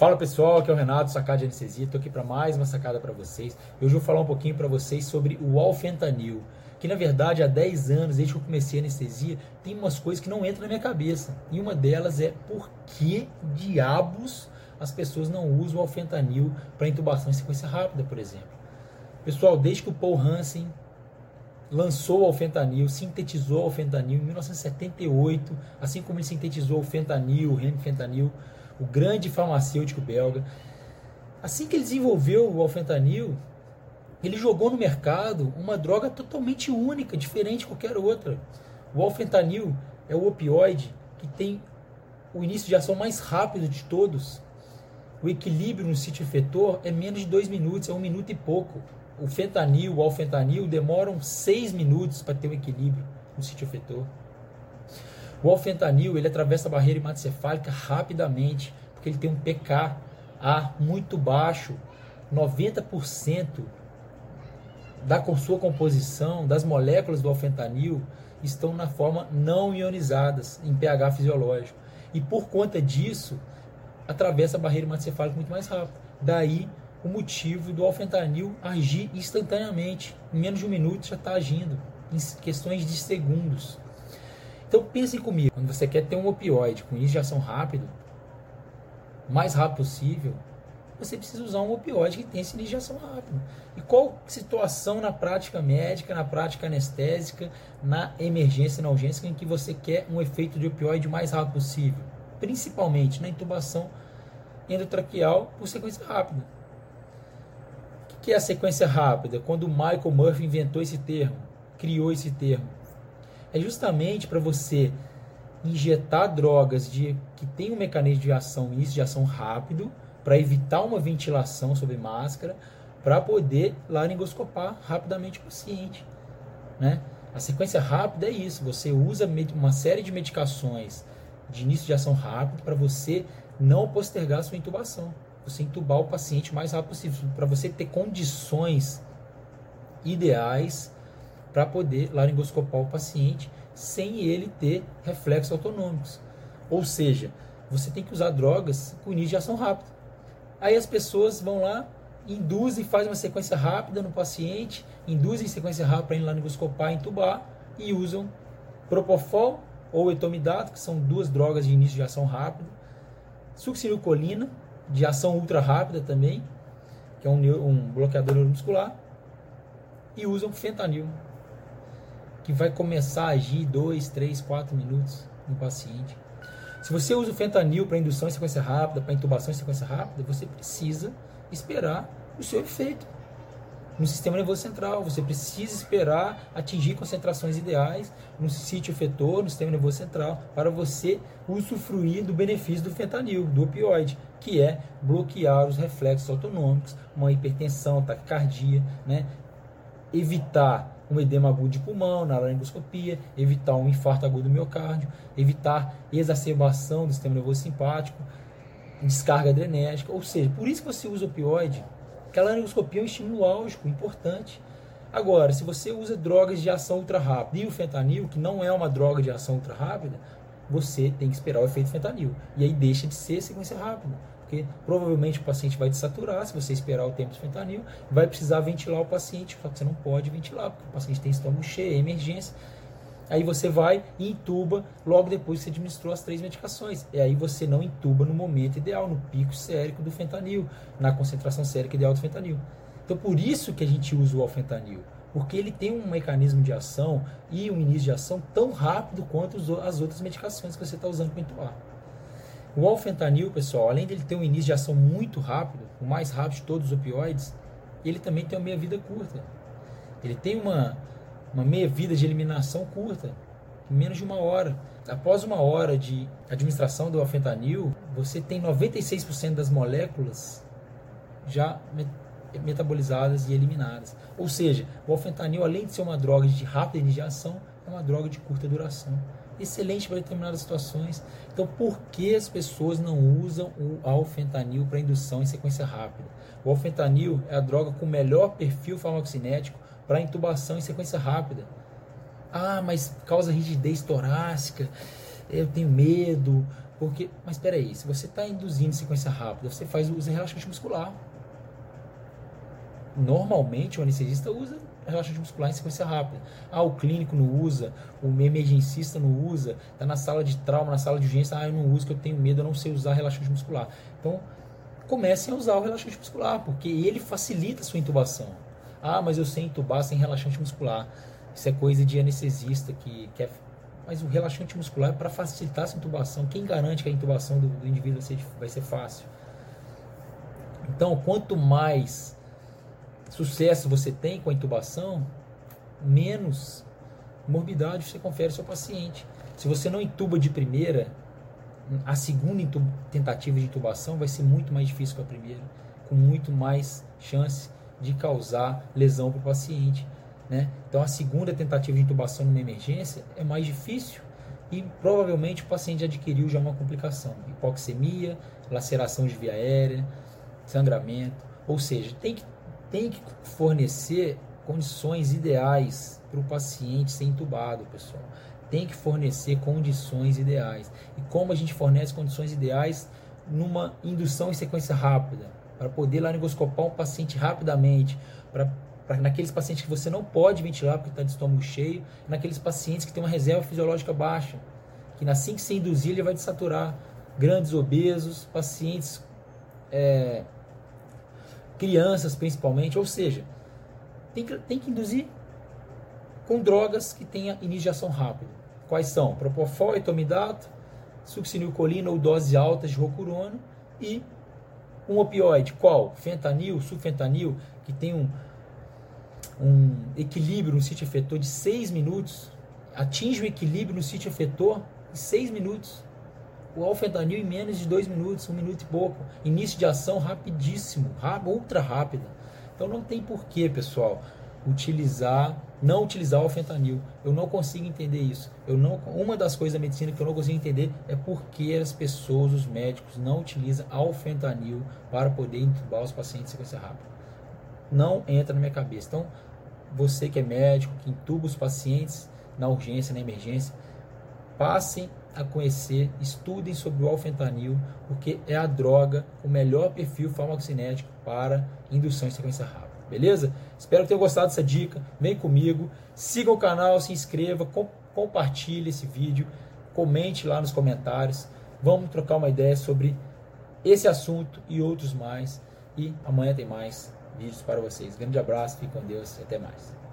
Fala pessoal, aqui é o Renato, sacada de anestesia. Estou aqui para mais uma sacada para vocês. Hoje eu vou falar um pouquinho para vocês sobre o alfentanil. Que na verdade há 10 anos, desde que eu comecei a anestesia, tem umas coisas que não entram na minha cabeça. E uma delas é por que diabos as pessoas não usam o alfentanil para intubação em sequência rápida, por exemplo. Pessoal, desde que o Paul Hansen lançou o alfentanil, sintetizou o alfentanil em 1978, assim como ele sintetizou o fentanil, o remifentanil, o grande farmacêutico belga. Assim que ele desenvolveu o alfentanil, ele jogou no mercado uma droga totalmente única, diferente de qualquer outra. O alfentanil é o opioide que tem o início de ação mais rápido de todos. O equilíbrio no sítio efetor é menos de dois minutos, é um minuto e pouco. O fentanil, o alfentanil demoram seis minutos para ter o equilíbrio no sítio efetor. O alfentanil ele atravessa a barreira hematocefálica rapidamente, porque ele tem um pKa muito baixo. 90% da sua composição, das moléculas do alfentanil, estão na forma não ionizadas, em pH fisiológico. E por conta disso, atravessa a barreira hematocefálica muito mais rápido. Daí o motivo do alfentanil agir instantaneamente. Em menos de um minuto já está agindo, em questões de segundos. Então pensem comigo, quando você quer ter um opioide com ação rápido, o mais rápido possível, você precisa usar um opioide que tem de ação rápido. E qual situação na prática médica, na prática anestésica, na emergência, na urgência, em que você quer um efeito de opioide o mais rápido possível? Principalmente na intubação endotraqueal por sequência rápida. O que é a sequência rápida? Quando o Michael Murphy inventou esse termo, criou esse termo é justamente para você injetar drogas de, que tem um mecanismo de ação, início de ação rápido, para evitar uma ventilação sob máscara, para poder laringoscopar rapidamente o paciente. Né? A sequência rápida é isso, você usa uma série de medicações de início de ação rápido para você não postergar a sua intubação. Você intubar o paciente o mais rápido possível, para você ter condições ideais para poder laringoscopar o paciente sem ele ter reflexos autonômicos. Ou seja, você tem que usar drogas com início de ação rápida. Aí as pessoas vão lá, induzem, fazem uma sequência rápida no paciente, induzem sequência rápida para ir laringoscopar, entubar e usam propofol ou etomidato, que são duas drogas de início de ação rápida, succinilcolina, de ação ultra rápida também, que é um, um bloqueador neuromuscular, e usam fentanil, que vai começar a agir 2, 3, 4 minutos no paciente. Se você usa o fentanil para indução em sequência rápida, para intubação em sequência rápida, você precisa esperar o seu efeito no sistema nervoso central. Você precisa esperar atingir concentrações ideais no sítio efetor, no sistema nervoso central, para você usufruir do benefício do fentanil, do opioide, que é bloquear os reflexos autonômicos, uma hipertensão, taquicardia, né? evitar um edema agudo de pulmão na laringoscopia, evitar um infarto agudo do miocárdio, evitar exacerbação do sistema nervoso simpático, descarga adrenérgica, ou seja, por isso que você usa opioide, que a laringoscopia é um estímulo álgico importante. Agora, se você usa drogas de ação ultra rápida e o fentanil, que não é uma droga de ação ultra rápida, você tem que esperar o efeito fentanil. E aí deixa de ser sequência rápida porque provavelmente o paciente vai desaturar se você esperar o tempo do fentanil, vai precisar ventilar o paciente, só que você não pode ventilar, porque o paciente tem estômago cheio, é emergência. Aí você vai e intuba logo depois que você administrou as três medicações. E aí você não intuba no momento ideal, no pico sérico do fentanil, na concentração sérica ideal do fentanil. Então por isso que a gente usa o alfentanil, porque ele tem um mecanismo de ação e um início de ação tão rápido quanto as outras medicações que você está usando para intubar. O alfentanil, pessoal, além dele ter um início de ação muito rápido, o mais rápido de todos os opioides, ele também tem uma meia-vida curta. Ele tem uma, uma meia-vida de eliminação curta, menos de uma hora. Após uma hora de administração do alfentanil, você tem 96% das moléculas já metabolizadas e eliminadas. Ou seja, o alfentanil, além de ser uma droga de rápida iniciação, é uma droga de curta duração excelente para determinadas situações. Então, por que as pessoas não usam o alfentanil para indução em sequência rápida? O alfentanil é a droga com melhor perfil farmacocinético para intubação em sequência rápida. Ah, mas causa rigidez torácica, eu tenho medo, Porque, mas espera aí, se você está induzindo sequência rápida, você faz usa relaxante muscular. Normalmente o anestesista usa relaxante muscular em sequência rápida. Ah, o clínico não usa, o emergencista não usa, está na sala de trauma, na sala de urgência, ah, eu não uso, que eu tenho medo, eu não sei usar relaxante muscular. Então, comecem a usar o relaxante muscular, porque ele facilita a sua intubação. Ah, mas eu sei intubar sem relaxante muscular. Isso é coisa de anestesista que quer. Mas o relaxante muscular é para facilitar essa intubação. Quem garante que a intubação do, do indivíduo vai ser, vai ser fácil? Então, quanto mais sucesso você tem com a intubação, menos morbidade você confere ao seu paciente. Se você não intuba de primeira, a segunda tentativa de intubação vai ser muito mais difícil que a primeira, com muito mais chance de causar lesão para o paciente. Né? Então, a segunda tentativa de intubação numa emergência é mais difícil e provavelmente o paciente adquiriu já uma complicação, hipoxemia, laceração de via aérea, sangramento. Ou seja, tem que tem que fornecer condições ideais para o paciente ser entubado, pessoal. Tem que fornecer condições ideais. E como a gente fornece condições ideais numa indução em sequência rápida, para poder laringoscopar um paciente rapidamente, para naqueles pacientes que você não pode ventilar porque está de estômago cheio, naqueles pacientes que têm uma reserva fisiológica baixa, que assim que se induzir ele vai desaturar, grandes obesos, pacientes é, crianças principalmente, ou seja, tem que, tem que induzir com drogas que tenha iniciação rápida. Quais são? Propofol, etomidato, succinilcolina ou doses altas de rocurona e um opioide. Qual? Fentanil, sulfentanil, que tem um, um equilíbrio no sítio efetor de 6 minutos, atinge o equilíbrio no sítio efetor em 6 minutos o alfentanil em menos de dois minutos, um minuto e pouco. Início de ação rapidíssimo, ultra rápida. Então não tem porquê, pessoal, utilizar, não utilizar o alfentanil. Eu não consigo entender isso. Eu não, uma das coisas da medicina que eu não consigo entender é porque as pessoas, os médicos, não utilizam alfentanil para poder intubar os pacientes em sequência rápida. Não entra na minha cabeça. Então, você que é médico, que intuba os pacientes na urgência, na emergência, passem a conhecer, estudem sobre o alfentanil, porque é a droga com o melhor perfil farmacocinético para indução em sequência rápida. Beleza? Espero que tenham gostado dessa dica. Vem comigo, siga o canal, se inscreva, com, compartilhe esse vídeo, comente lá nos comentários. Vamos trocar uma ideia sobre esse assunto e outros mais. E amanhã tem mais vídeos para vocês. Grande abraço, fique com Deus e até mais.